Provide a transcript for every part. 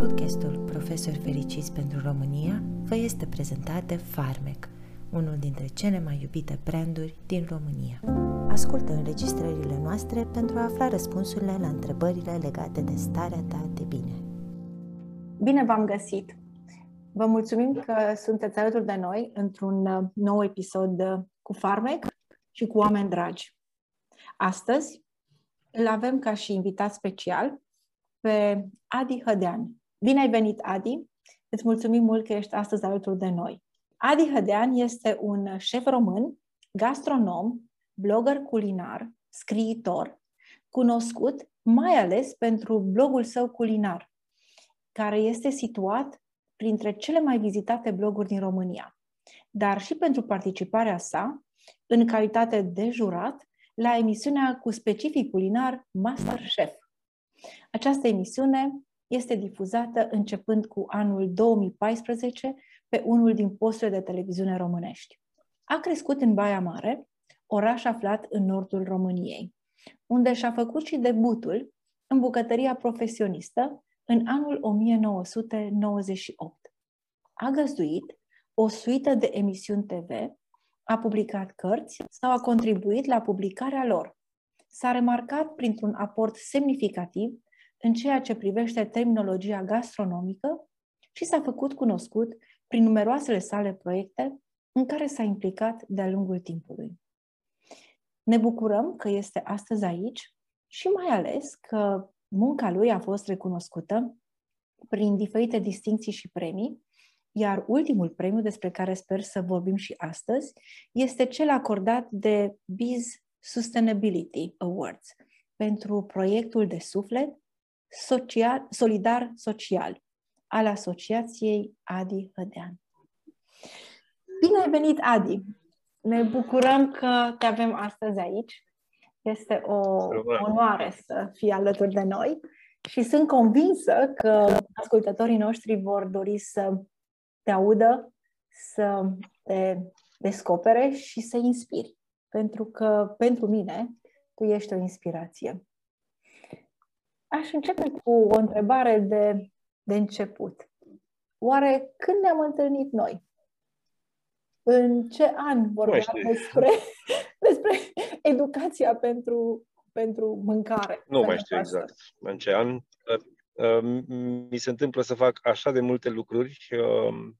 Podcastul Profesori Fericiți pentru România vă este prezentat de Farmec, unul dintre cele mai iubite branduri din România. Ascultă înregistrările noastre pentru a afla răspunsurile la întrebările legate de starea ta de bine. Bine v-am găsit! Vă mulțumim că sunteți alături de noi într-un uh, nou episod uh, cu Farmec și cu oameni dragi. Astăzi îl avem ca și invitat special pe Adi Hădean. Bine ai venit, Adi! Îți mulțumim mult că ești astăzi alături de noi. Adi Hădean este un șef român, gastronom, blogger culinar, scriitor, cunoscut mai ales pentru blogul său culinar, care este situat printre cele mai vizitate bloguri din România, dar și pentru participarea sa în calitate de jurat la emisiunea cu specific culinar Masterchef. Această emisiune este difuzată începând cu anul 2014 pe unul din posturile de televiziune românești. A crescut în Baia Mare, oraș aflat în nordul României, unde și-a făcut și debutul în bucătăria profesionistă în anul 1998. A găzduit o suită de emisiuni TV, a publicat cărți sau a contribuit la publicarea lor. S-a remarcat printr-un aport semnificativ în ceea ce privește terminologia gastronomică și s-a făcut cunoscut prin numeroasele sale proiecte în care s-a implicat de-a lungul timpului. Ne bucurăm că este astăzi aici și mai ales că munca lui a fost recunoscută prin diferite distinții și premii, iar ultimul premiu despre care sper să vorbim și astăzi este cel acordat de Biz Sustainability Awards pentru proiectul de suflet social, Solidar Social al Asociației Adi Hădean. Bine ai venit, Adi! Ne bucurăm că te avem astăzi aici. Este o onoare să fii alături de noi și sunt convinsă că ascultătorii noștri vor dori să te audă, să te descopere și să inspiri. Pentru că, pentru mine, tu ești o inspirație. Aș începe cu o întrebare de, de început. Oare când ne-am întâlnit noi? În ce an vorbeam despre, despre educația pentru, pentru mâncare? Nu mai știu asta? exact în ce an. Uh, uh, mi se întâmplă să fac așa de multe lucruri uh,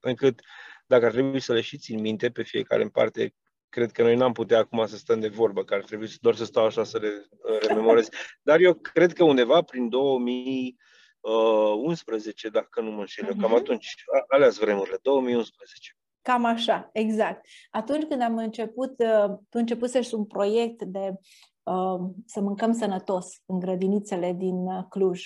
încât dacă ar trebui să le și țin minte pe fiecare în parte, cred că noi n-am putea acum să stăm de vorbă, că ar trebui doar să stau așa să le rememorez. Dar eu cred că undeva prin 2011, dacă nu mă înșel eu, cam mhm. atunci, alea vremurile, 2011. Cam așa, exact. Atunci când am început, uh, tu începusezi un proiect de uh, să mâncăm sănătos în grădinițele din uh, Cluj.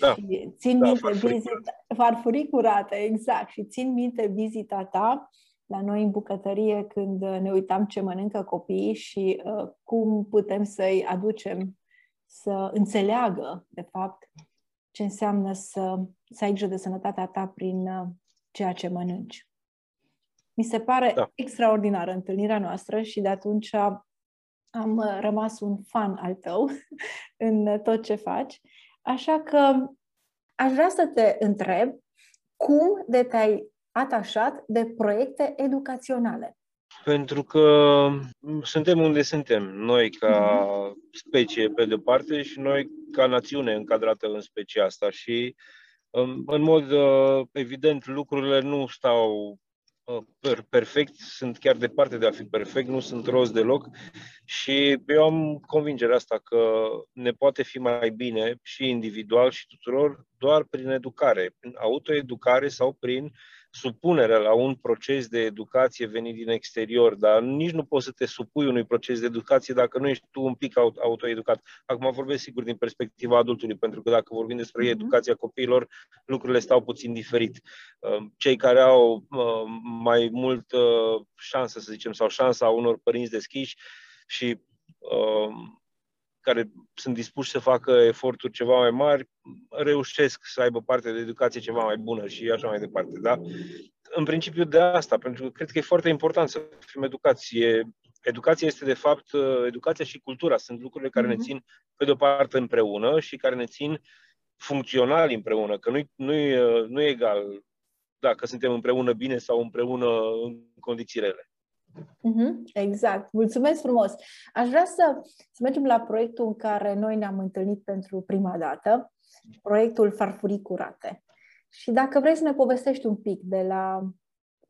Da. Și țin da, minte farfurii vizita, farfurii curate, exact. Și țin minte vizita ta la noi în bucătărie când ne uitam ce mănâncă copiii și uh, cum putem să-i aducem să înțeleagă, de fapt, ce înseamnă să, să ai grijă de sănătatea ta prin uh, ceea ce mănânci. Mi se pare da. extraordinară întâlnirea noastră și de atunci am uh, rămas un fan al tău în tot ce faci. Așa că aș vrea să te întreb cum de te-ai atașat de proiecte educaționale? Pentru că suntem unde suntem, noi ca mhm. specie pe de parte și noi ca națiune încadrată în specia asta și în mod uh, evident lucrurile nu stau uh, perfect, sunt chiar departe de a fi perfect, nu sunt roz deloc și eu am convingerea asta că ne poate fi mai bine și individual și tuturor doar prin educare, prin autoeducare sau prin uh, supunerea la un proces de educație venit din exterior, dar nici nu poți să te supui unui proces de educație dacă nu ești tu un pic autoeducat. Acum vorbesc sigur din perspectiva adultului, pentru că dacă vorbim despre mm-hmm. educația copiilor, lucrurile stau puțin diferit. Uh, cei care au uh, mai mult uh, șansă, să zicem, sau șansa unor părinți deschiși și care sunt dispuși să facă eforturi ceva mai mari, reușesc să aibă parte de educație ceva mai bună și așa mai departe. Da? În principiu de asta, pentru că cred că e foarte important să fim educație. Educația este, de fapt, educația și cultura sunt lucrurile care mm-hmm. ne mhm. țin, pe de-o parte, împreună și care ne țin funcționali împreună, că nu, nu, e, nu e egal dacă suntem împreună bine sau împreună în condiții rele. Mm-hmm, exact. Mulțumesc frumos. Aș vrea să, să mergem la proiectul în care noi ne-am întâlnit pentru prima dată, proiectul Farfurii Curate. Și dacă vrei să ne povestești un pic de la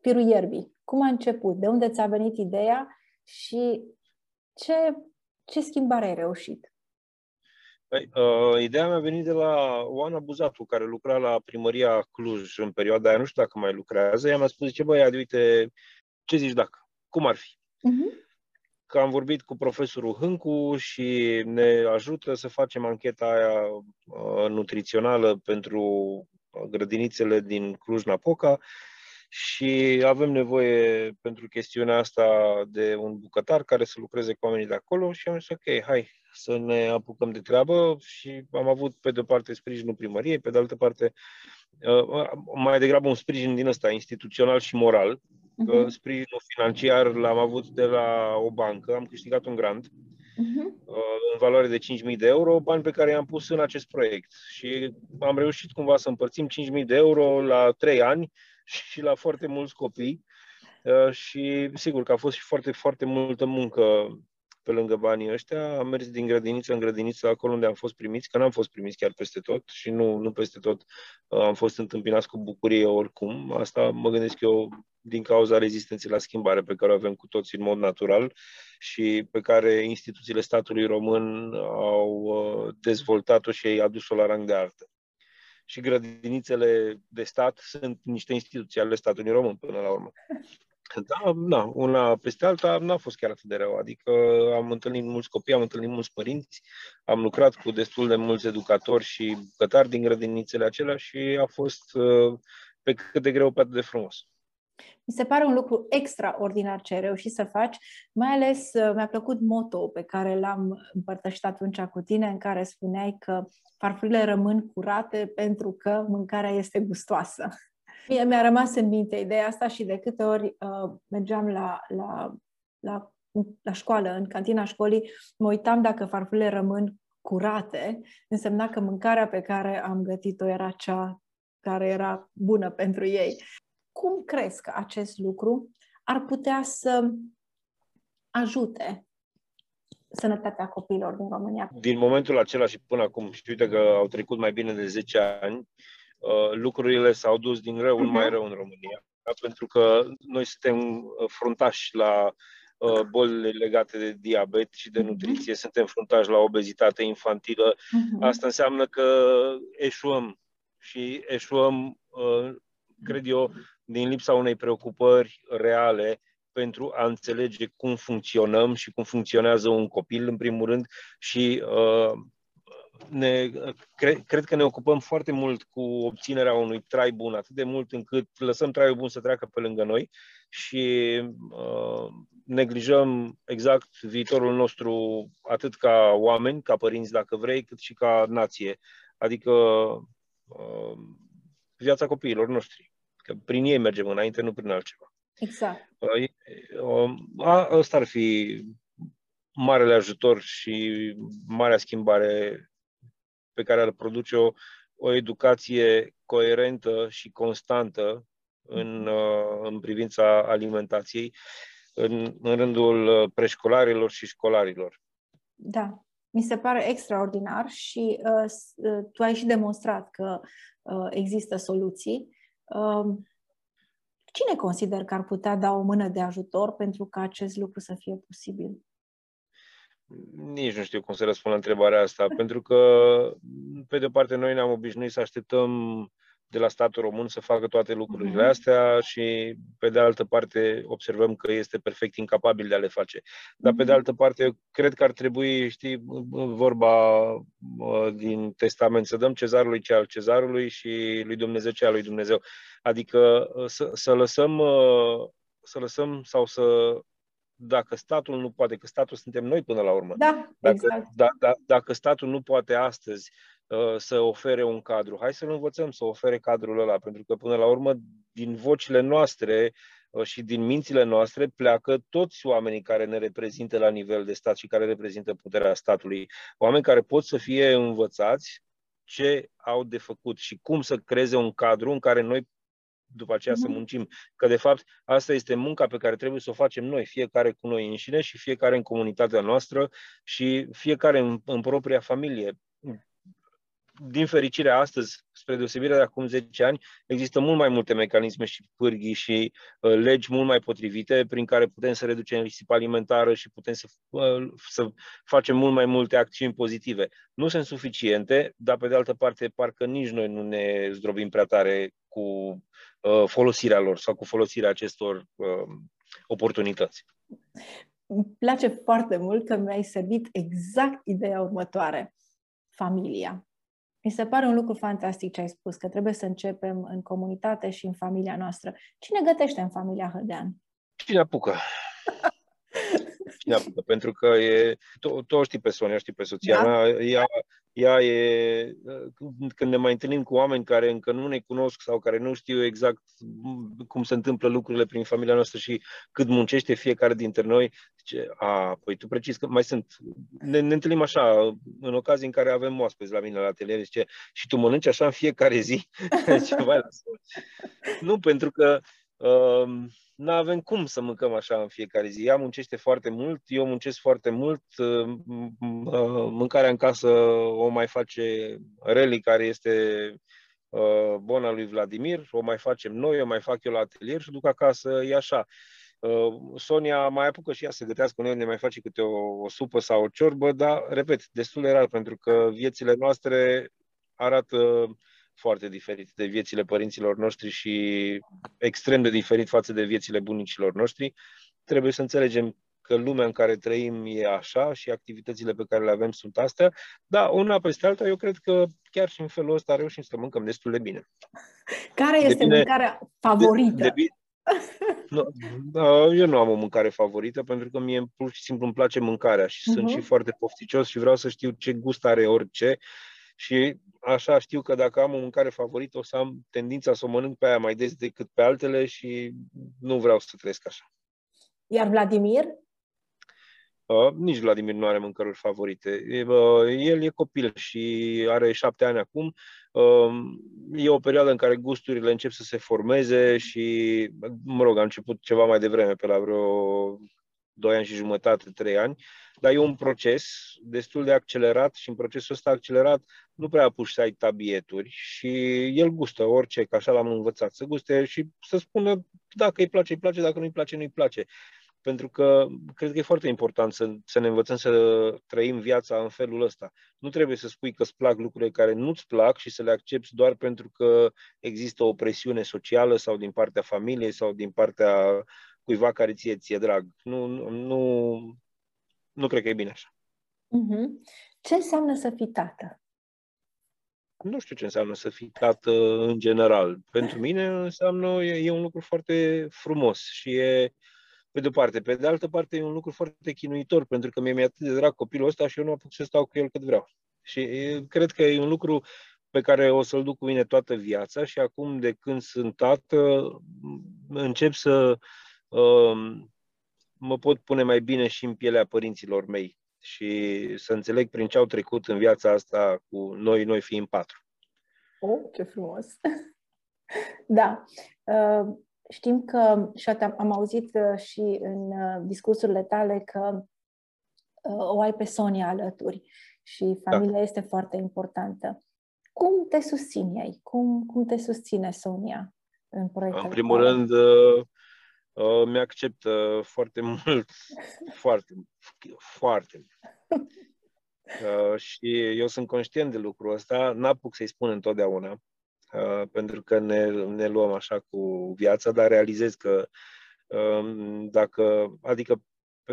Pirul Ierbii, cum a început, de unde ți-a venit ideea și ce, ce schimbare ai reușit? Păi, uh, ideea mea a venit de la Oana Buzatu, care lucra la primăria Cluj în perioada aia, nu știu dacă mai lucrează. Ea mi-a spus, ce băi, uite, ce zici dacă? Cum ar fi? Uh-huh. Că am vorbit cu profesorul Hâncu și ne ajută să facem ancheta aia uh, nutrițională pentru grădinițele din Cluj-Napoca și avem nevoie pentru chestiunea asta de un bucătar care să lucreze cu oamenii de acolo și am zis ok, hai să ne apucăm de treabă și am avut pe de o parte sprijinul primăriei, pe de altă parte uh, mai degrabă un sprijin din ăsta instituțional și moral. Uh-huh. Sprijinul financiar l-am avut de la o bancă, am câștigat un grant uh-huh. în valoare de 5.000 de euro, bani pe care i-am pus în acest proiect. Și am reușit cumva să împărțim 5.000 de euro la 3 ani și la foarte mulți copii. Uh, și sigur că a fost și foarte, foarte multă muncă pe lângă banii ăștia. Am mers din grădiniță în grădiniță acolo unde am fost primiți, că n-am fost primiți chiar peste tot și nu, nu peste tot uh, am fost întâmpinați cu bucurie oricum. Asta mă gândesc eu din cauza rezistenței la schimbare pe care o avem cu toți în mod natural și pe care instituțiile statului român au uh, dezvoltat-o și ai adus-o la rang de artă și grădinițele de stat sunt niște instituții ale statului român până la urmă. Da, da, una peste alta n-a fost chiar atât de rău. Adică am întâlnit mulți copii, am întâlnit mulți părinți, am lucrat cu destul de mulți educatori și bucătari din grădinițele acelea și a fost uh, pe cât de greu, pe atât de frumos. Mi se pare un lucru extraordinar ce ai reușit să faci, mai ales uh, mi-a plăcut moto pe care l-am împărtășit atunci cu tine, în care spuneai că farfurile rămân curate pentru că mâncarea este gustoasă. Mie mi-a rămas în minte ideea asta și de câte ori uh, mergeam la, la, la, la școală, în cantina școlii, mă uitam dacă farfurile rămân curate, însemna că mâncarea pe care am gătit-o era cea care era bună pentru ei. Cum crezi că acest lucru ar putea să ajute sănătatea copiilor din România? Din momentul acela și până acum, și uite că au trecut mai bine de 10 ani, uh, lucrurile s-au dus din rău în mai mhm. rău în România. Da? Pentru că noi suntem uh, fruntași la uh, bolile legate de diabet și de mhm. nutriție, suntem fruntași la obezitate infantilă. Mhm. Asta înseamnă că eșuăm și eșuăm, cred eu, din lipsa unei preocupări reale pentru a înțelege cum funcționăm și cum funcționează un copil, în primul rând, și uh, ne, cre, cred că ne ocupăm foarte mult cu obținerea unui trai bun, atât de mult încât lăsăm traiul bun să treacă pe lângă noi și uh, neglijăm exact viitorul nostru atât ca oameni, ca părinți, dacă vrei, cât și ca nație. Adică uh, viața copiilor noștri. Că prin ei mergem înainte, nu prin altceva. Exact. Asta ar fi marele ajutor și marea schimbare pe care ar produce o, o educație coerentă și constantă în, mhm. în privința alimentației în, în rândul preșcolarilor și școlarilor. Da, mi se pare extraordinar și uh, uh tu ai și demonstrat că uh, există soluții. Uh, Cine consider că ar putea da o mână de ajutor pentru ca acest lucru să fie posibil? Nici nu știu cum să răspund la întrebarea asta, pentru că, pe de o parte, noi ne-am obișnuit să așteptăm de la statul român să facă toate lucrurile uh-huh. astea și, pe de altă parte, observăm că este perfect incapabil de a le face. Dar, uh-huh. pe de mhm. altă parte, cred că ar trebui, știi, vorba din testament, să dăm cezarului ce al cezarului și lui Dumnezeu ce al lui Dumnezeu. Adică să, să lăsăm să lăsăm sau să dacă statul nu poate, că statul suntem noi până la urmă. Da, dacă, exact. da, da, dacă statul nu poate astăzi uh, să ofere un cadru, hai să-l învățăm să ofere cadrul ăla, pentru că până la urmă din vocile noastre uh, și din mințile noastre pleacă toți oamenii care ne reprezintă la nivel de stat și care reprezintă puterea statului. Oameni care pot să fie învățați ce au de făcut și cum să creeze un cadru în care noi după aceea mm-hmm. să mhm. muncim. Că, de fapt, asta este munca pe care trebuie să o facem noi, fiecare cu noi înșine și fiecare în comunitatea noastră și fiecare în, în propria familie din fericire, astăzi, spre deosebire de acum 10 ani, există mult mai multe mecanisme și pârghii și uh, legi mult mai potrivite prin care putem să reducem risipa alimentară și putem să, uh, să facem mult mai multe acțiuni pozitive. Nu sunt suficiente, dar pe de altă parte parcă nici noi nu ne zdrobim prea tare cu uh, folosirea lor sau cu folosirea acestor uh, oportunități. Îmi place foarte mult că mi-ai servit exact ideea următoare. Familia. Mi se pare un lucru fantastic ce ai spus, că trebuie să începem în comunitate și în familia noastră. Cine gătește în familia Hădean? Cine apucă? Cine apucă? Pentru că e, tu, tu știi pe Sonia, știi pe soția da? mea, ea, ea e, când ne mai întâlnim cu oameni care încă nu ne cunosc sau care nu știu exact cum se întâmplă lucrurile prin familia noastră și cât muncește fiecare dintre noi, zice, a, păi tu precis că mai sunt, ne, ne întâlnim așa, în ocazii în care avem oaspeți la mine la atelier, zice, și tu mănânci așa în fiecare zi? zice, vai, nu, pentru că uh, nu avem cum să mâncăm așa în fiecare zi. Ea muncește foarte mult, eu muncesc foarte mult, uh, uh, mâncarea în casă o mai face Reli, care este uh, bona lui Vladimir, o mai facem noi, o mai fac eu la atelier și duc acasă, e așa. Sonia mai apucă și ea să gătească, noi ne mai face câte o, o supă sau o ciorbă, dar, repet, destul de rar, pentru că viețile noastre arată foarte diferit de viețile părinților noștri și extrem de diferit față de viețile bunicilor noștri. Trebuie să înțelegem că lumea în care trăim e așa și activitățile pe care le avem sunt astea, dar una peste alta, eu cred că chiar și în felul ăsta reușim să mâncăm destul de bine. Care este bine, mâncarea favorită? De, de bine, nu, eu nu am o mâncare favorită pentru că mie pur și simplu îmi place mâncarea și uh-huh. sunt și foarte pofticios și vreau să știu ce gust are orice și așa știu că dacă am o mâncare favorită o să am tendința să o mănânc pe aia mai des decât pe altele și nu vreau să trăiesc așa. Iar Vladimir? Uh, nici Vladimir nu are mâncăruri favorite. Uh, el e copil și are șapte ani acum. Uh, e o perioadă în care gusturile încep să se formeze și, mă rog, am început ceva mai devreme, pe la vreo 2 ani și jumătate, 3 ani, dar e un proces destul de accelerat și în procesul ăsta accelerat nu prea apuci să ai tabieturi și el gustă orice, că așa l-am învățat, să guste și să spună dacă îi place, îi place, dacă nu îi place, nu îi place. Pentru că cred că e foarte important să, să ne învățăm să trăim viața în felul ăsta. Nu trebuie să spui că îți plac lucrurile care nu-ți plac și să le accepti doar pentru că există o presiune socială sau din partea familiei sau din partea cuiva care ție ție drag. Nu, nu, nu cred că e bine așa. Uh-huh. Ce înseamnă să fii tată? Nu știu ce înseamnă să fii tată în general. Pentru mine înseamnă, e, e un lucru foarte frumos și e, pe de-o parte. Pe de altă parte, e un lucru foarte chinuitor, pentru că mi-e atât de drag copilul ăsta și eu nu apuc să stau cu el cât vreau. Și e, cred că e un lucru pe care o să-l duc cu mine toată viața și acum, de când sunt tată, încep să Um, mă pot pune mai bine și în pielea părinților mei și să înțeleg prin ce au trecut în viața asta cu noi, noi fiind patru. Oh, ce frumos! da. Uh, știm că, și am auzit uh, și în uh, discursurile tale că o ai pe Sonia alături și da. familia da. este foarte importantă. Cum te susține ei? Cum, cum te susține Sonia în proiectul În primul tale? rând, uh, mi-acceptă foarte mult, foarte, foarte mult. Uh, și eu sunt conștient de lucrul ăsta, n-apuc să-i spun întotdeauna, uh, pentru că ne, ne luăm așa cu viața, dar realizez că uh, dacă, adică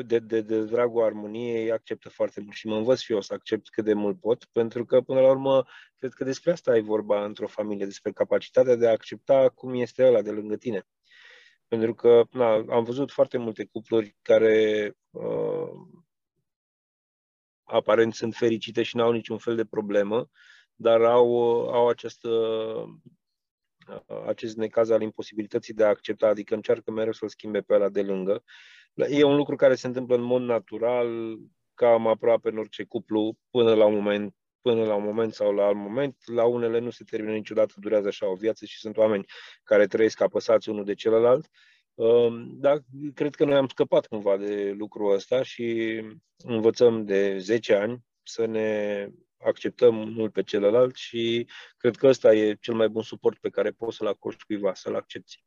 de, de, de dragul armoniei acceptă foarte mult și mă învăț și eu să accept cât de mult pot, pentru că până la urmă cred că despre asta ai vorba într-o familie, despre capacitatea de a accepta cum este ăla de lângă tine. Pentru că na, am văzut foarte multe cupluri care uh, aparent sunt fericite și n-au niciun fel de problemă, dar au, au această, uh, acest necaz al imposibilității de a accepta, adică încearcă mereu să-l schimbe pe ăla de lângă. E un lucru care se întâmplă în mod natural, cam aproape în orice cuplu, până la un moment până la un moment sau la alt moment. La unele nu se termină niciodată, durează așa o viață și sunt oameni care trăiesc apăsați unul de celălalt. Um, dar cred că noi am scăpat cumva de lucrul ăsta și învățăm de 10 ani să ne acceptăm unul pe celălalt și cred că ăsta e cel mai bun suport pe care poți să-l acorzi cuiva, să-l accepti.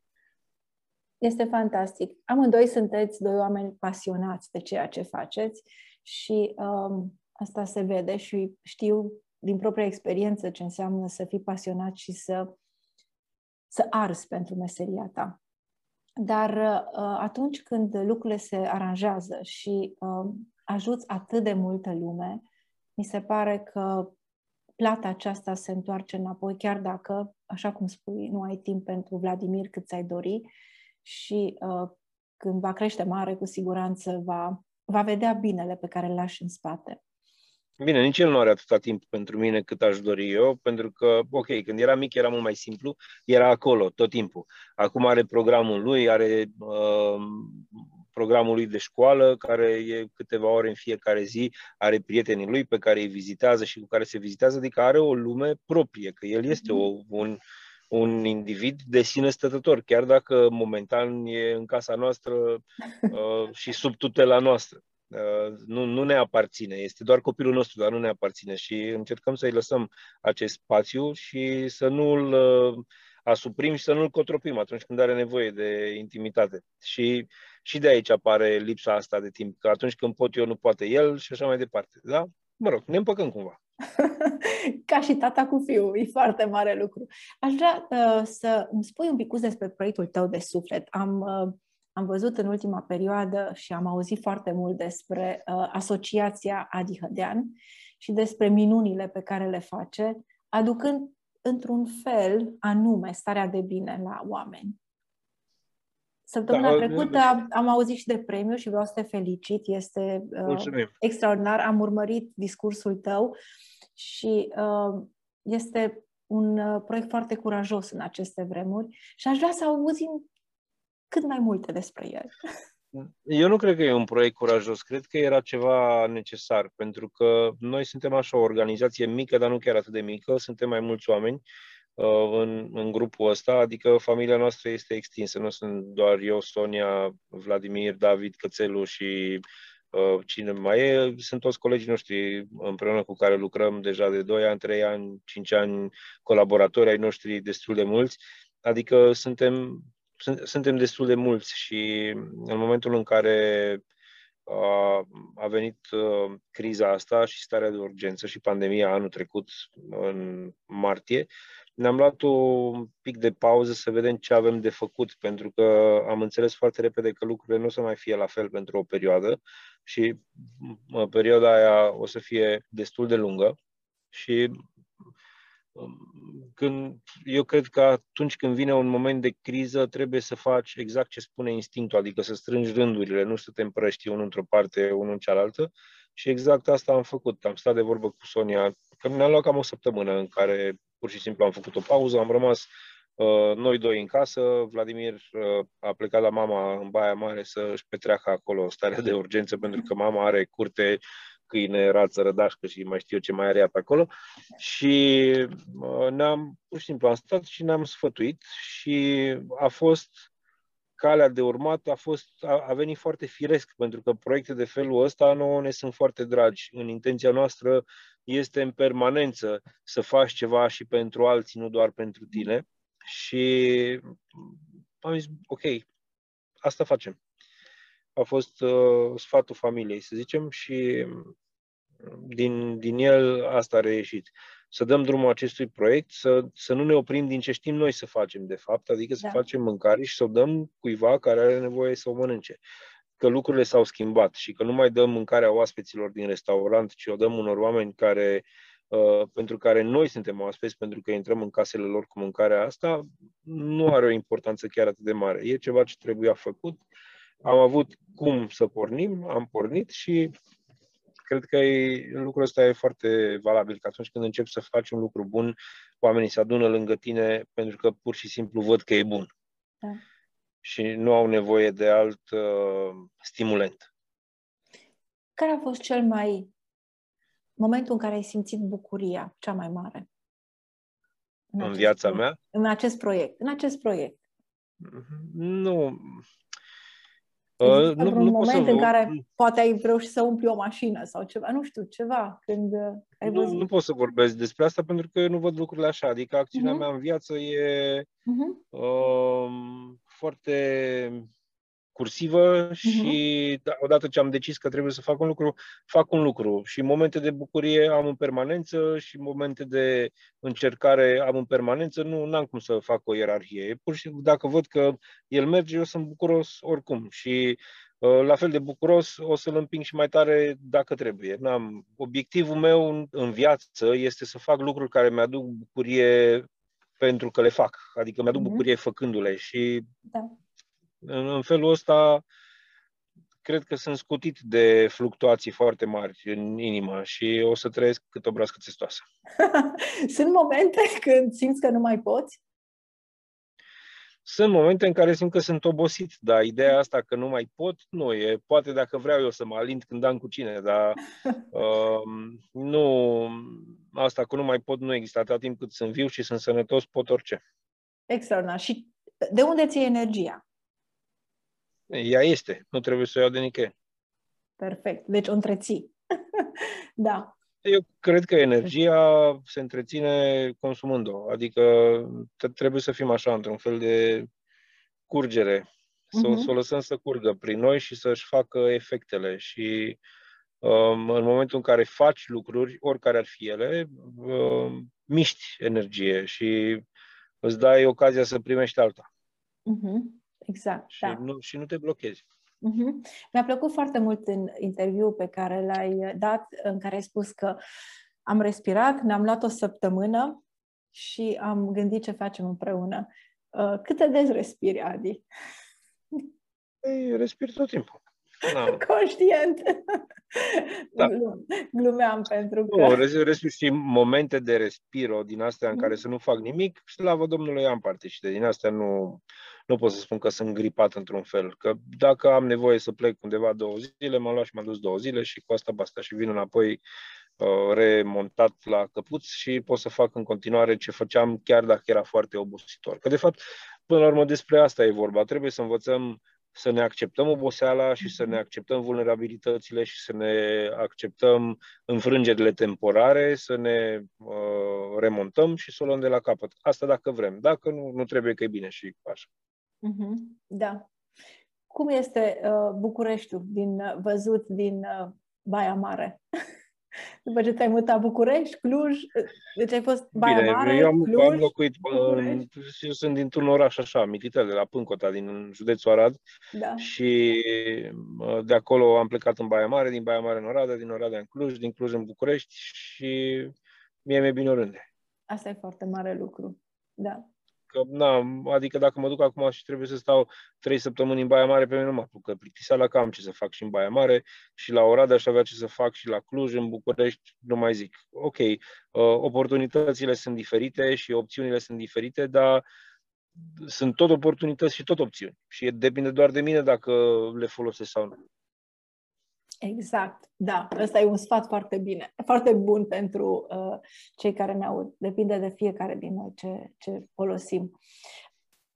Este fantastic. Amândoi sunteți doi oameni pasionați de ceea ce faceți și um, asta se vede și știu din propria experiență ce înseamnă să fii pasionat și să, să arzi pentru meseria ta. Dar uh, atunci când lucrurile se aranjează și uh, ajuți atât de multă lume, mi se pare că plata aceasta se întoarce înapoi, chiar dacă, așa cum spui, nu ai timp pentru Vladimir cât ți-ai dori și uh, când va crește mare, cu siguranță va, va vedea binele pe care îl lași în spate. Bine, nici el nu are atâta timp pentru mine cât aș dori eu, pentru că, ok, când era mic era mult mai simplu, era acolo tot timpul. Acum are programul lui, are uh, programul lui de școală, care e câteva ore în fiecare zi, are prietenii lui pe care îi vizitează și cu care se vizitează, adică are o lume proprie, că el este o, un, un individ de sine stătător, chiar dacă momentan e în casa noastră uh, și sub tutela noastră. Uh, nu, nu ne aparține, este doar copilul nostru, dar nu ne aparține și încercăm să-i lăsăm acest spațiu și să nu-l uh, asuprim și să nu-l cotropim atunci când are nevoie de intimitate. Și, și de aici apare lipsa asta de timp, că atunci când pot eu, nu poate el și așa mai departe. Da? Mă rog, ne împăcăm cumva. Ca și tata cu fiul, e foarte mare lucru. Aș vrea uh, să îmi spui un pic despre proiectul tău de suflet. Am uh, am văzut în ultima perioadă și am auzit foarte mult despre uh, Asociația Adi Hădean și despre minunile pe care le face, aducând într-un fel anume starea de bine la oameni. Săptămâna da, trecută am, am auzit și de premiu și vreau să te felicit. Este uh, extraordinar. Am urmărit discursul tău și uh, este un uh, proiect foarte curajos în aceste vremuri și aș vrea să auzim cât mai multe despre el. Eu nu cred că e un proiect curajos, cred că era ceva necesar, pentru că noi suntem așa o organizație mică, dar nu chiar atât de mică, suntem mai mulți oameni uh, în, în grupul ăsta, adică familia noastră este extinsă, nu sunt doar eu, Sonia, Vladimir, David, Cățelu și uh, cine mai e, sunt toți colegii noștri împreună cu care lucrăm deja de 2 ani, 3 ani, 5 ani, colaboratori ai noștri destul de mulți, adică suntem suntem destul de mulți și în momentul în care a venit criza asta și starea de urgență și pandemia anul trecut, în martie, ne-am luat un pic de pauză să vedem ce avem de făcut, pentru că am înțeles foarte repede că lucrurile nu o să mai fie la fel pentru o perioadă și perioada aia o să fie destul de lungă și când, eu cred că atunci când vine un moment de criză, trebuie să faci exact ce spune instinctul, adică să strângi rândurile, nu să te împrăști unul într-o parte, unul în cealaltă. Și exact asta am făcut. Am stat de vorbă cu Sonia, că ne-am luat cam o săptămână în care pur și simplu am făcut o pauză, am rămas uh, noi doi în casă, Vladimir uh, a plecat la mama în Baia Mare să își petreacă acolo starea de urgență, pentru că mama are curte câine, rață, rădașcă și mai știu eu ce mai are ea pe acolo. Și ne-am, pur și simplu, am stat și ne-am sfătuit și a fost calea de urmat a, fost, a, a venit foarte firesc, pentru că proiecte de felul ăsta nouă ne sunt foarte dragi. În intenția noastră este în permanență să faci ceva și pentru alții, nu doar pentru tine. Și am zis, ok, asta facem a fost uh, sfatul familiei, să zicem, și din, din el asta a reieșit. Să dăm drumul acestui proiect, să, să nu ne oprim din ce știm noi să facem, de fapt, adică să da. facem mâncare și să o dăm cuiva care are nevoie să o mănânce. Că lucrurile s-au schimbat și că nu mai dăm mâncarea oaspeților din restaurant, ci o dăm unor oameni care Uh, pentru care noi suntem oaspeți, pentru că intrăm în casele lor cu mâncarea asta, nu are o importanță chiar atât de mare. E ceva ce trebuia făcut am avut cum să pornim, am pornit și cred că e, lucrul ăsta e foarte valabil, că atunci când începi să faci un lucru bun, oamenii se adună lângă tine pentru că pur și simplu văd că e bun. Da. Și nu au nevoie de alt uh, stimulent. Care a fost cel mai momentul în care ai simțit bucuria cea mai mare? În, în viața proiect, mea? În acest proiect. În acest proiect. Nu. Uh, nu, un nu moment să... în care poate ai reușit să umpli o mașină sau ceva, nu știu, ceva, când uh, ai nu, văzut. Nu pot să vorbesc despre asta pentru că eu nu văd lucrurile așa. Adică acțiunea uh-huh. mea în viață e uh-huh. uh, foarte cursivă și uh-huh. odată ce am decis că trebuie să fac un lucru, fac un lucru. Și momente de bucurie am în permanență și momente de încercare am în permanență. Nu am cum să fac o ierarhie. Pur și simplu, dacă văd că el merge, eu sunt bucuros oricum. Și uh, la fel de bucuros o să-l împing și mai tare dacă trebuie. N-am, obiectivul meu în, în viață este să fac lucruri care mi-aduc bucurie pentru că le fac. Adică mi-aduc uh-huh. bucurie făcându-le și da în, în felul ăsta, cred că sunt scutit de fluctuații foarte mari în inimă și o să trăiesc cât o broască țestoasă. sunt momente când simți că nu mai poți? Sunt momente în care simt că sunt obosit, dar ideea asta că nu mai pot, nu e. Poate dacă vreau eu să mă alint când am cu cine, dar uh, nu, asta cu nu mai pot nu există. Atâta timp cât sunt viu și sunt sănătos, pot orice. Extraordinar. Și de unde ți energia? Ea este, nu trebuie să o iau de nicăieri. Perfect, deci o întreții. da. Eu cred că energia se întreține consumând-o, adică trebuie să fim așa, într-un fel de curgere, să, uh-huh. să o lăsăm să curgă prin noi și să-și facă efectele și um, în momentul în care faci lucruri, oricare ar fi ele, um, miști energie și îți dai ocazia să primești alta. Uh-huh. Exact, și, da. nu, și nu te blochezi. Uh-huh. Mi-a plăcut foarte mult în interviu pe care l-ai dat, în care ai spus că am respirat, ne-am luat o săptămână și am gândit ce facem împreună. Uh, cât de des respiri, Adi? Ei, respir tot timpul. Da. Conștient. Da. Glumeam pentru că... Nu, respir și momente de respiro din astea în care să nu fac nimic, slavă Domnului am parte și de din astea nu, nu pot să spun că sunt gripat într-un fel. Că dacă am nevoie să plec undeva două zile, m-am luat și m-am dus două zile și cu asta basta și vin înapoi uh, remontat la căpuț și pot să fac în continuare ce făceam chiar dacă era foarte obositor. Că de fapt, până la urmă despre asta e vorba. Trebuie să învățăm să ne acceptăm oboseala și să ne acceptăm vulnerabilitățile și să ne acceptăm înfrângerile temporare, să ne uh, remontăm și să o luăm de la capăt. Asta dacă vrem. Dacă nu, nu trebuie că e bine și așa. Uh-huh. Da. Cum este uh, Bucureștiul din uh, văzut din uh, Baia Mare? După ce te-ai mutat București, Cluj, deci ai fost Baia Bine, Mare, eu am, Cluj, am locuit, în, eu sunt dintr-un oraș așa, Mititel, de la Pâncota, din județul Arad da. și de acolo am plecat în Baia Mare, din Baia Mare în Oradea, din Oradea în Cluj, din Cluj în București și mie mi-e bine oriunde. Asta e foarte mare lucru, da. Că, na, adică dacă mă duc acum și trebuie să stau trei săptămâni în Baia Mare, pe mine nu mă apucă plictiseala, că am ce să fac și în Baia Mare și la Oradea aș avea ce să fac și la Cluj, în București, nu mai zic. Ok, uh, oportunitățile sunt diferite și opțiunile sunt diferite, dar sunt tot oportunități și tot opțiuni. Și depinde doar de mine dacă le folosesc sau nu. Exact, da. Ăsta e un sfat foarte bine, foarte bun pentru uh, cei care ne aud. Depinde de fiecare din noi ce, ce folosim.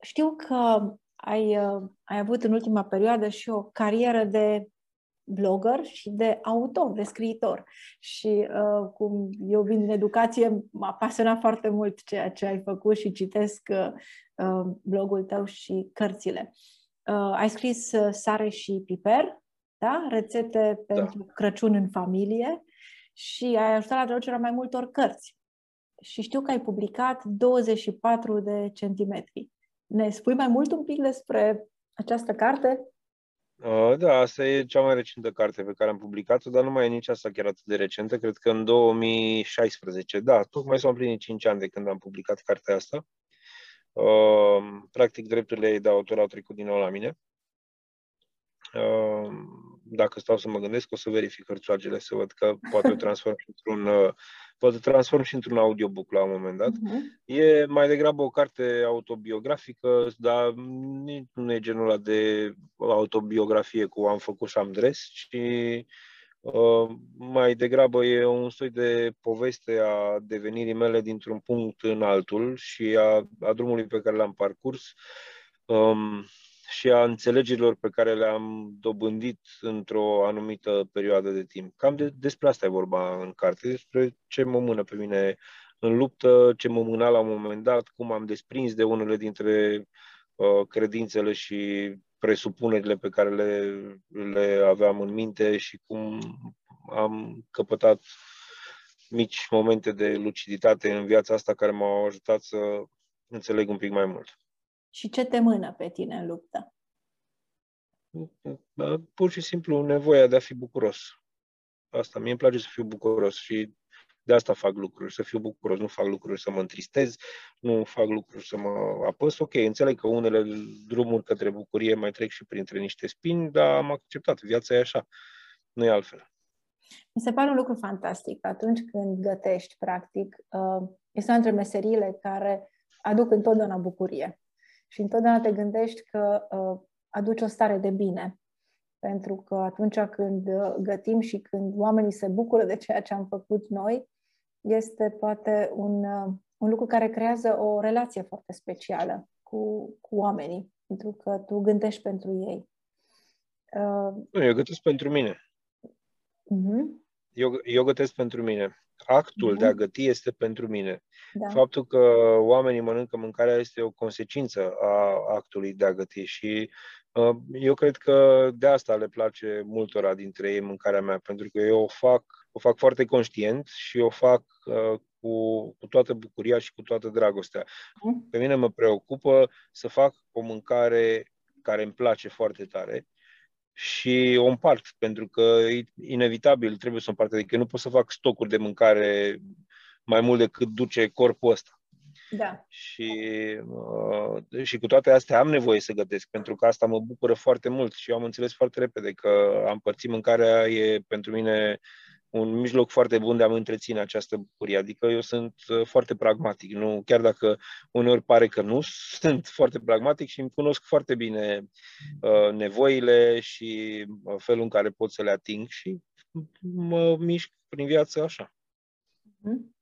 Știu că ai, uh, ai avut în ultima perioadă și o carieră de blogger și de autor, de scriitor. Și uh, cum eu vin din educație, m-a pasionat foarte mult ceea ce ai făcut și citesc uh, uh blogul tău și cărțile. Uh, ai scris uh, Sare și Piper, da? rețete da. pentru da. Crăciun în familie și ai ajutat la traducerea mai multor cărți. Și știu că ai publicat 24 de centimetri. Ne spui mai mult un pic despre această carte? Uh, da, asta e cea mai recentă carte pe care am publicat-o, dar nu mai e nici asta chiar atât de recentă, cred că în 2016. Da, tocmai s-au împlinit 5 ani de când am publicat cartea asta. Uh, practic, drepturile de autor au trecut din nou la mine. Uh, dacă stau să mă gândesc, o să verific hărțoagele să văd că poate o transform și într-un, uh, poate transform și într-un audiobook la un moment dat. Uh-huh. E mai degrabă o carte autobiografică, dar nici nu e genul ăla de autobiografie cu am făcut și am dres, ci Uh, mai degrabă e un soi de poveste a devenirii mele dintr-un punct în altul și a, a drumului pe care l-am parcurs um, și a înțelegerilor pe care le-am dobândit într-o anumită perioadă de timp. Cam de, despre asta e vorba în carte, despre ce mă mână pe mine în luptă, ce mă mâna la un moment dat, cum am desprins de unele dintre uh, credințele și presupunerile pe care le, le aveam în minte și cum am căpătat mici momente de luciditate în viața asta care m-au ajutat să înțeleg un pic mai mult. Și ce te mână pe tine în luptă? Pur și simplu nevoia de a fi bucuros. Asta, mie îmi place să fiu bucuros și de asta fac lucruri, să fiu bucuros, nu fac lucruri să mă întristez, nu fac lucruri să mă apăs. Ok, înțeleg că unele drumuri către bucurie mai trec și printre niște spini, dar am acceptat, viața e așa, nu e altfel. Mi se pare un lucru fantastic. Atunci când gătești, practic, uh, este una dintre meseriile care aduc întotdeauna bucurie. Și întotdeauna te gândești că uh, aduci o stare de bine. Pentru că atunci când uh, gătim și când oamenii se bucură de ceea ce am făcut noi, este poate un, uh, un lucru care creează o relație foarte specială cu, cu oamenii, pentru că tu gândești pentru ei. Uh, nu, eu gătesc pentru mine. Uh-huh. Eu, eu gătesc pentru mine. Actul uh-huh. de a găti este pentru mine. Da. Faptul că oamenii mănâncă mâncarea este o consecință a actului de a găti și uh, eu cred că de asta le place multora dintre ei mâncarea mea, pentru că eu o fac o fac foarte conștient și o fac uh, cu, cu toată bucuria și cu toată dragostea. Mm. Pe mine mă preocupă să fac o mâncare care îmi place foarte tare și o împart, pentru că e inevitabil, trebuie să o împart. Adică nu pot să fac stocuri de mâncare mai mult decât duce corpul ăsta. Da. Și, uh, și cu toate astea am nevoie să gătesc, pentru că asta mă bucură foarte mult și eu am înțeles foarte repede că am părțit mâncarea e pentru mine un mijloc foarte bun de a mă întreține această bucurie. Adică eu sunt uh, foarte pragmatic, nu, chiar dacă uneori pare că nu, sunt foarte pragmatic și îmi cunosc foarte bine uh, nevoile și uh, felul în care pot să le ating și mă mișc prin viață așa. Mhm.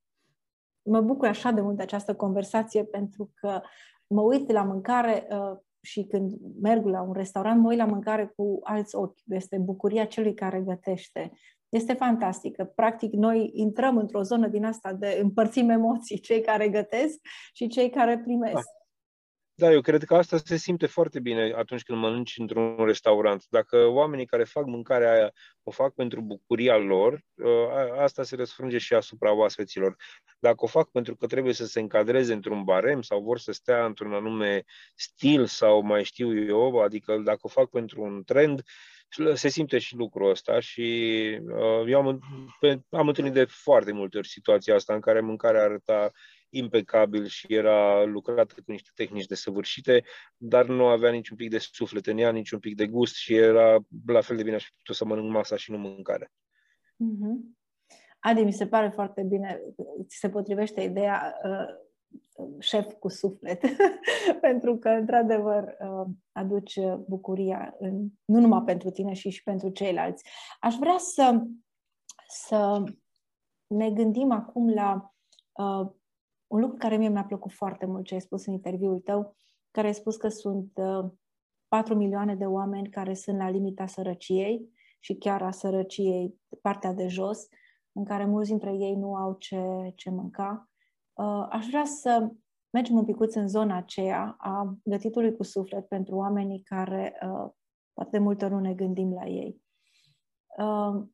Mă bucur așa de mult de această conversație pentru că mă uit la mâncare uh, și când merg la un restaurant, mă uit la mâncare cu alți ochi. Este bucuria celui care gătește este fantastică. Practic, noi intrăm într-o zonă din asta de împărțim emoții, cei care gătesc și cei care primesc. Da. Da, eu cred că asta se simte foarte bine atunci când mănânci într-un restaurant. Dacă oamenii care fac mâncarea aia o fac pentru bucuria lor, ă, asta se răsfrânge și asupra oaspeților. Dacă o fac pentru că trebuie să se încadreze într-un barem sau vor să stea într-un anume stil sau mai știu eu, adică dacă o fac pentru un trend, se simte și lucrul ăsta și uh, eu am, am întâlnit de foarte multe ori situația asta în care mâncarea arăta impecabil și era lucrată cu niște tehnici desăvârșite, dar nu avea niciun pic de suflet în ea, niciun pic de gust și era la fel de bine aș fi putut să mănânc masa și nu mâncarea. Mm-hmm. Adi, mi se pare foarte bine, ți se potrivește ideea uh, șef cu suflet, pentru că, într-adevăr, uh, aduci bucuria în, nu numai pentru tine, și și pentru ceilalți. Aș vrea să, să ne gândim acum la uh, un lucru care mie mi-a plăcut foarte mult ce ai spus în interviul tău, care ai spus că sunt uh, 4 milioane de oameni care sunt la limita sărăciei și chiar a sărăciei, partea de jos, în care mulți dintre ei nu au ce, ce mânca Uh, aș vrea să mergem un picuț în zona aceea a gătitului cu suflet pentru oamenii care uh, poate de multe ori nu ne gândim la ei. Uh,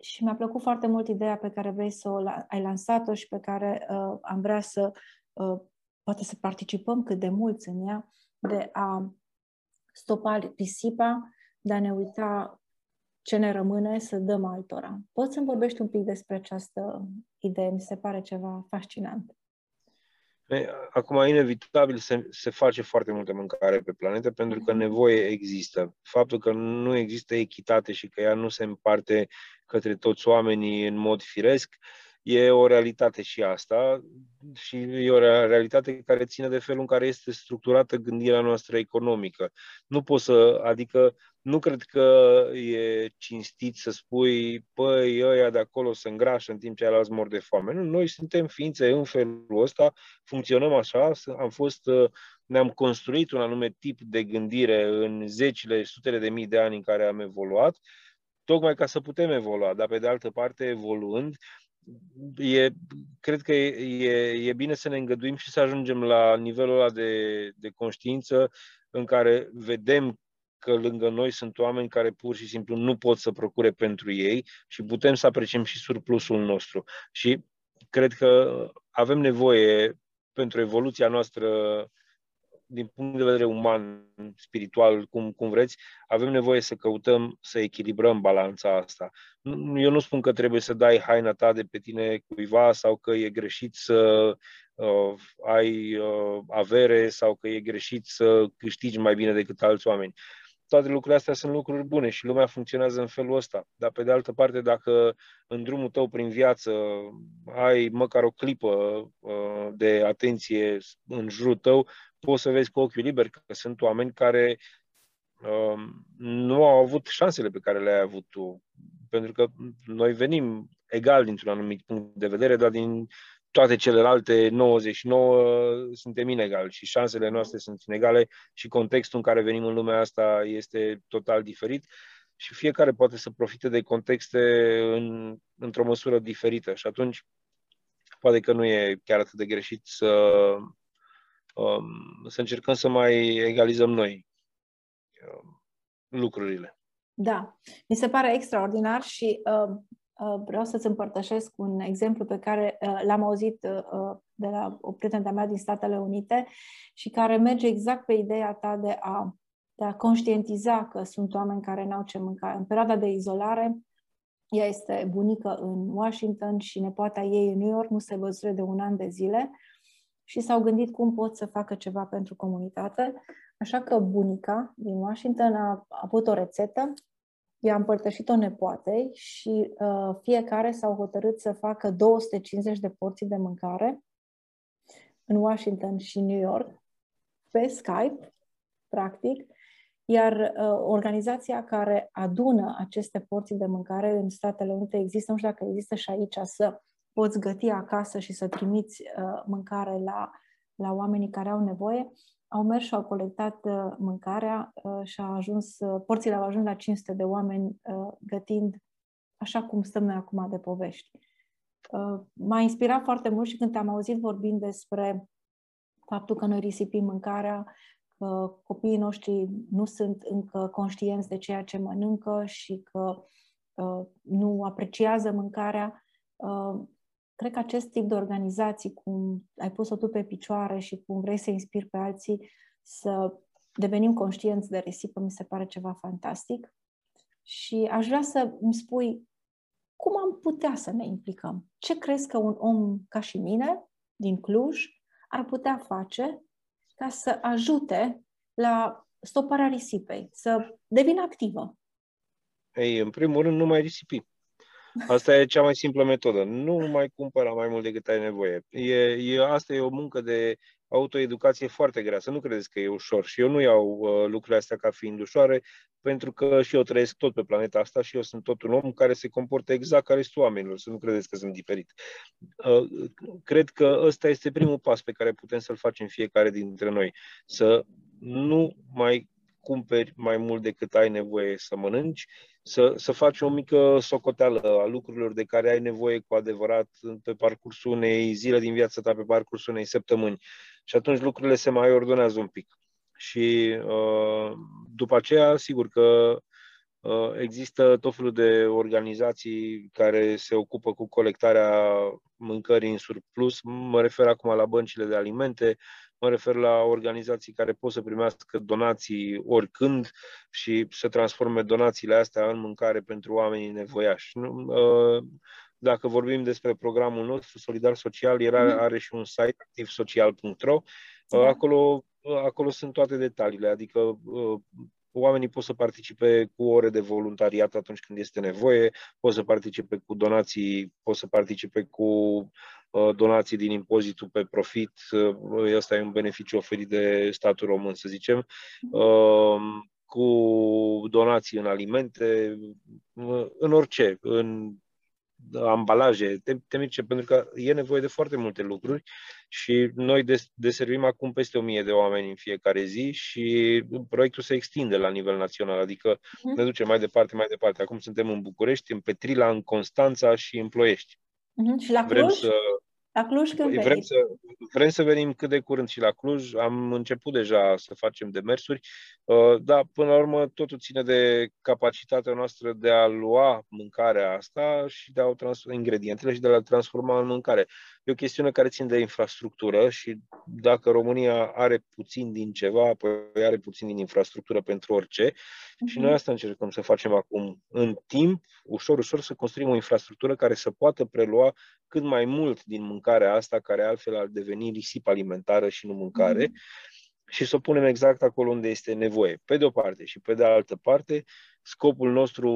și mi-a plăcut foarte mult ideea pe care vrei să o ai lansat-o și pe care uh, am vrea să uh, poate să participăm cât de mulți în ea, de a stopa risipa, de a ne uita ce ne rămâne să dăm altora. Poți să-mi vorbești un pic despre această idee? Mi se pare ceva fascinant. Acum, inevitabil, se, se face foarte multă mâncare pe planetă pentru că nevoie există. Faptul că nu există echitate și că ea nu se împarte către toți oamenii în mod firesc e o realitate și asta și e o realitate care ține de felul în care este structurată gândirea noastră economică. Nu poți să, adică nu cred că e cinstit să spui, păi, ăia de acolo se îngrașă în timp ce alți mor de foame. Nu, noi suntem ființe în felul ăsta, funcționăm așa, am fost, ne-am construit un anume tip de gândire în zecile, sutele de mii de ani în care am evoluat, tocmai ca să putem evolua, dar pe de altă parte, evoluând, e, cred că e, e, e bine să ne îngăduim și să ajungem la nivelul ăla de, de conștiință în care vedem că lângă noi sunt oameni care pur și simplu nu pot să procure pentru ei și putem să apreciem și surplusul nostru. Și cred că avem nevoie pentru evoluția noastră din punct de vedere uman, spiritual, cum, cum vreți, avem nevoie să căutăm să echilibrăm balanța asta. Eu nu spun că trebuie să dai haina ta de pe tine cuiva sau că e greșit să uh, ai uh, avere sau că e greșit să câștigi mai bine decât alți oameni toate lucrurile astea sunt lucruri bune și lumea funcționează în felul ăsta. Dar pe de altă parte, dacă în drumul tău prin viață ai măcar o clipă uh, de atenție în jurul tău, poți să vezi cu ochiul liber că sunt oameni care uh, nu au avut șansele pe care le-ai avut tu. Pentru că noi venim egal dintr-un anumit punct de vedere, dar din toate celelalte 99 suntem inegali și șansele noastre sunt inegale și contextul în care venim în lumea asta este total diferit și fiecare poate să profite de contexte în, într-o măsură diferită și atunci poate că nu e chiar atât de greșit să, um, să încercăm să mai egalizăm noi um, lucrurile. Da, mi se pare extraordinar și uh, Uh, vreau să-ți împărtășesc un exemplu pe care uh, l-am auzit uh, de la o prietenă mea din Statele Unite și care merge exact pe ideea ta de a, de a conștientiza că sunt oameni care n-au ce mânca. În perioada de izolare, ea este bunică în Washington și nepoata ei în New York, nu se văzure de un an de zile și s-au gândit cum pot să facă ceva pentru comunitate. Așa că bunica din Washington a, a avut o rețetă i-a împărtășit-o nepoatei și uh, fiecare s-au hotărât să facă 250 de porții de mâncare în Washington și New York pe Skype, practic, iar uh, organizația care adună aceste porții de mâncare în Statele Unite există, nu știu dacă există și aici, să poți găti acasă și să trimiți uh, mâncare la, la oamenii care au nevoie au mers și au colectat uh, mâncarea uh, și a ajuns, uh, porțile au ajuns la 500 de oameni gătind așa cum stăm noi acum de povești. M-a inspirat foarte mult și când am auzit vorbind despre faptul că noi risipim mâncarea, că copiii noștri nu sunt încă conștienți de ceea ce mănâncă și că nu apreciază mâncarea, cred că acest tip de organizații, cum ai pus-o tu pe picioare și cum vrei să inspiri pe alții să devenim conștienți de risipă, mi se pare ceva fantastic. Și aș vrea să îmi spui cum am putea să ne implicăm? Ce crezi că un om ca și mine, din Cluj, ar putea face ca să ajute la stoparea risipei, să devină activă? Ei, în primul rând, nu mai risipi. Asta e cea mai simplă metodă. Nu mai cumpăra mai mult decât ai nevoie. E, e, asta e o muncă de autoeducație foarte grea. Să nu credeți că e ușor. Și eu nu iau uh, lucrurile astea ca fiind ușoare, pentru că și eu trăiesc tot pe planeta asta și eu sunt tot un om care se comportă exact ca restul oamenilor. Să nu credeți că sunt diferit. Uh, cred că ăsta este primul pas pe care putem să-l facem fiecare dintre noi. Să nu mai cumperi mai mult decât ai nevoie să mănânci, să, să faci o mică socoteală a lucrurilor de care ai nevoie cu adevărat pe parcursul unei zile din viața ta, pe parcursul unei săptămâni. Și atunci lucrurile se mai ordonează un pic. Și uh, după aceea, sigur că uh, există tot felul de organizații care se ocupă cu colectarea mâncării în surplus. Mă refer acum la băncile de alimente, Mă refer la organizații care pot să primească donații oricând și să transforme donațiile astea în mâncare pentru oamenii nevoiași. Uh, dacă vorbim despre programul nostru, Solidar Social, era, mhm. are și un site, activsocial.ro. Uh, acolo, uh, acolo sunt toate detaliile, adică oamenii pot să participe cu ore de voluntariat atunci când este nevoie, pot să participe cu donații, pot să participe cu uh, donații din impozitul pe profit. Uh, ăsta e un beneficiu oferit de statul român, să zicem. Uh, cu donații în alimente, în orice, în ambalaje temnice, pentru că e nevoie de foarte multe lucruri și noi deservim acum peste 1000 de oameni în fiecare zi și proiectul se extinde la nivel național, adică uh-huh. ne duce mai departe, mai departe. Acum suntem în București, în Petrila, în Constanța și în Ploiești. Uh-huh. Și la Cluj? Vrem să, la Cluj când vrem veni? să, vrem să venim cât de curând și la Cluj. Am început deja să facem demersuri, uh, dar până la urmă totul ține de capacitatea noastră de a lua mâncarea asta și de a o trans- ingredientele și de a le transforma în mâncare. E o chestiune care ține de infrastructură și dacă România are puțin din ceva, apoi are puțin din infrastructură pentru orice. Uh-huh. Și noi asta încercăm să facem acum. În timp, ușor, ușor, să construim o infrastructură care să poată prelua cât mai mult din mâncarea asta, care altfel ar deveni risipă alimentară și nu mâncare. Uh-huh și să o punem exact acolo unde este nevoie, pe de o parte. Și pe de altă parte, scopul nostru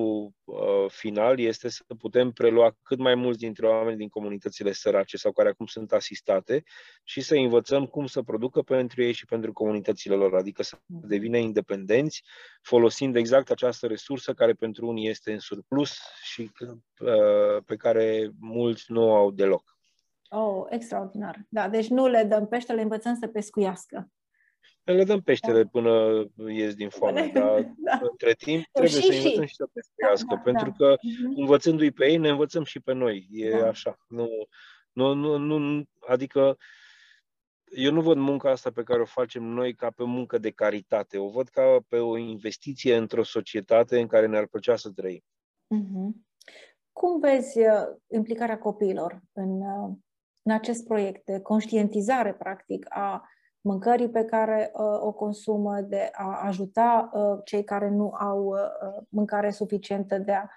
uh, final este să putem prelua cât mai mulți dintre oameni din comunitățile sărace sau care acum sunt asistate și să învățăm cum să producă pentru ei și pentru comunitățile lor, adică să devină independenți, folosind exact această resursă care pentru unii este în surplus și uh, pe care mulți nu au deloc. Oh, extraordinar. Da, deci nu le dăm pește, le învățăm să pescuiască. Le dăm peștele da. până ies din foame, dar da. între timp trebuie și, să învățăm și să pescuiască, da, da, pentru da. că uh-huh. învățându-i pe ei, ne învățăm și pe noi. E da. așa. Nu, nu, nu, nu, adică eu nu văd munca asta pe care o facem noi ca pe muncă de caritate. O văd ca pe o investiție într-o societate în care ne-ar plăcea să trăim. Uh-huh. Cum vezi uh, implicarea copiilor în, uh, în acest proiect de conștientizare, practic, a mâncării pe care uh, o consumă, de a ajuta uh, cei care nu au uh, mâncare suficientă, de a,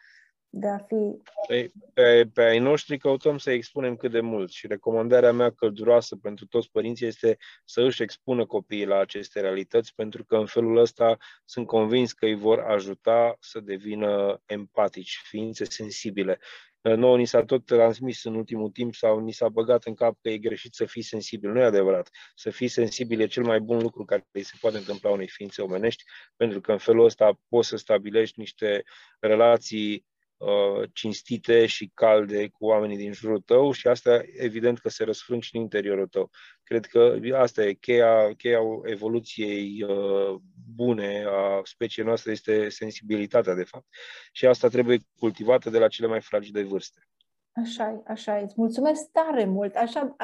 de a fi... Pe, pe, pe ai noștri căutăm să expunem cât de mult și recomandarea mea călduroasă pentru toți părinții este să își expună copiii la aceste realități, pentru că în felul ăsta sunt convins că îi vor ajuta să devină empatici, ființe sensibile. Nouă ni s-a tot transmis în ultimul timp sau ni s-a băgat în cap că e greșit să fii sensibil. Nu e adevărat. Să fii sensibil e cel mai bun lucru care se poate întâmpla unei ființe omenești, pentru că în felul ăsta poți să stabilești niște relații uh, cinstite și calde cu oamenii din jurul tău și asta evident că se răsfrâng și în interiorul tău. Cred că asta e cheia, cheia evoluției uh, bune a speciei noastre este sensibilitatea, de fapt. Și asta trebuie cultivată de la cele mai fragile vârste. Așa e, așa e. Îți mulțumesc tare mult. Așa,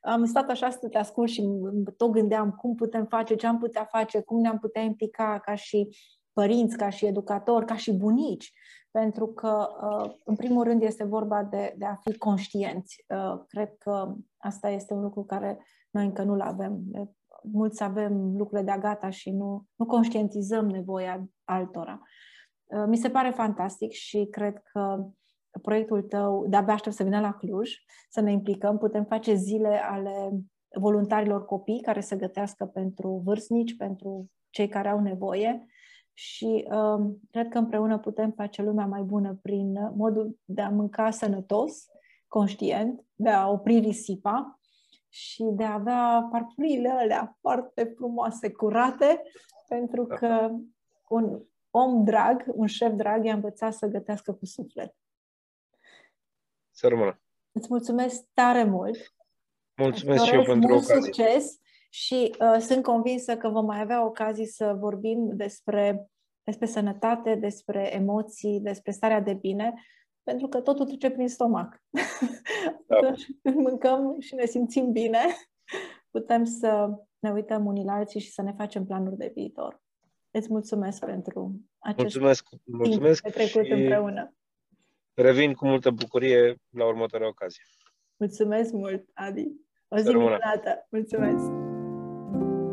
am stat așa să te ascult și tot gândeam cum putem face, ce am putea face, cum ne-am putea implica ca și părinți, ca și educatori, ca și bunici. Pentru că, uh, în primul rând, este vorba de, de a fi conștienți. Uh, cred că asta este un lucru care noi încă nu-l avem mulți avem lucrurile de gata și nu, nu conștientizăm nevoia altora. Uh, mi se pare fantastic și cred că proiectul tău, de-abia aștept să vină la Cluj, să ne implicăm, putem face zile ale voluntarilor copii care să gătească pentru vârstnici, pentru cei care au nevoie și uh, cred că împreună putem face lumea mai bună prin modul de a mânca sănătos, conștient, de a opri risipa și de a avea parfumurile alea foarte frumoase, curate, pentru da. că un om drag, un șef drag, i-a învățat să gătească cu suflet. Să rămână. Îți mulțumesc tare mult. Mulțumesc și eu pentru mult ocazie. succes și uh, sunt convinsă că vom mai avea ocazii să vorbim despre, despre sănătate, despre emoții, despre starea de bine, pentru că totul trece prin stomac. Da. Când mâncăm și ne simțim bine, putem să ne uităm unii la alții și să ne facem planuri de viitor. Îți mulțumesc pentru acest mulțumesc, mulțumesc timp petrecut și împreună. Revin cu multă bucurie la următoarea ocazie. Mulțumesc mult, Adi. O zi minunată. Mulțumesc!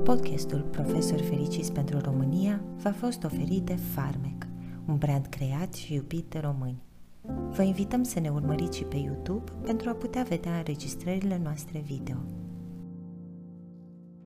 Podcastul Profesor Fericiți pentru România v-a fost oferit de Farmec, un brand creat și iubit de români. Vă invităm să ne urmăriți și pe YouTube pentru a putea vedea înregistrările noastre video.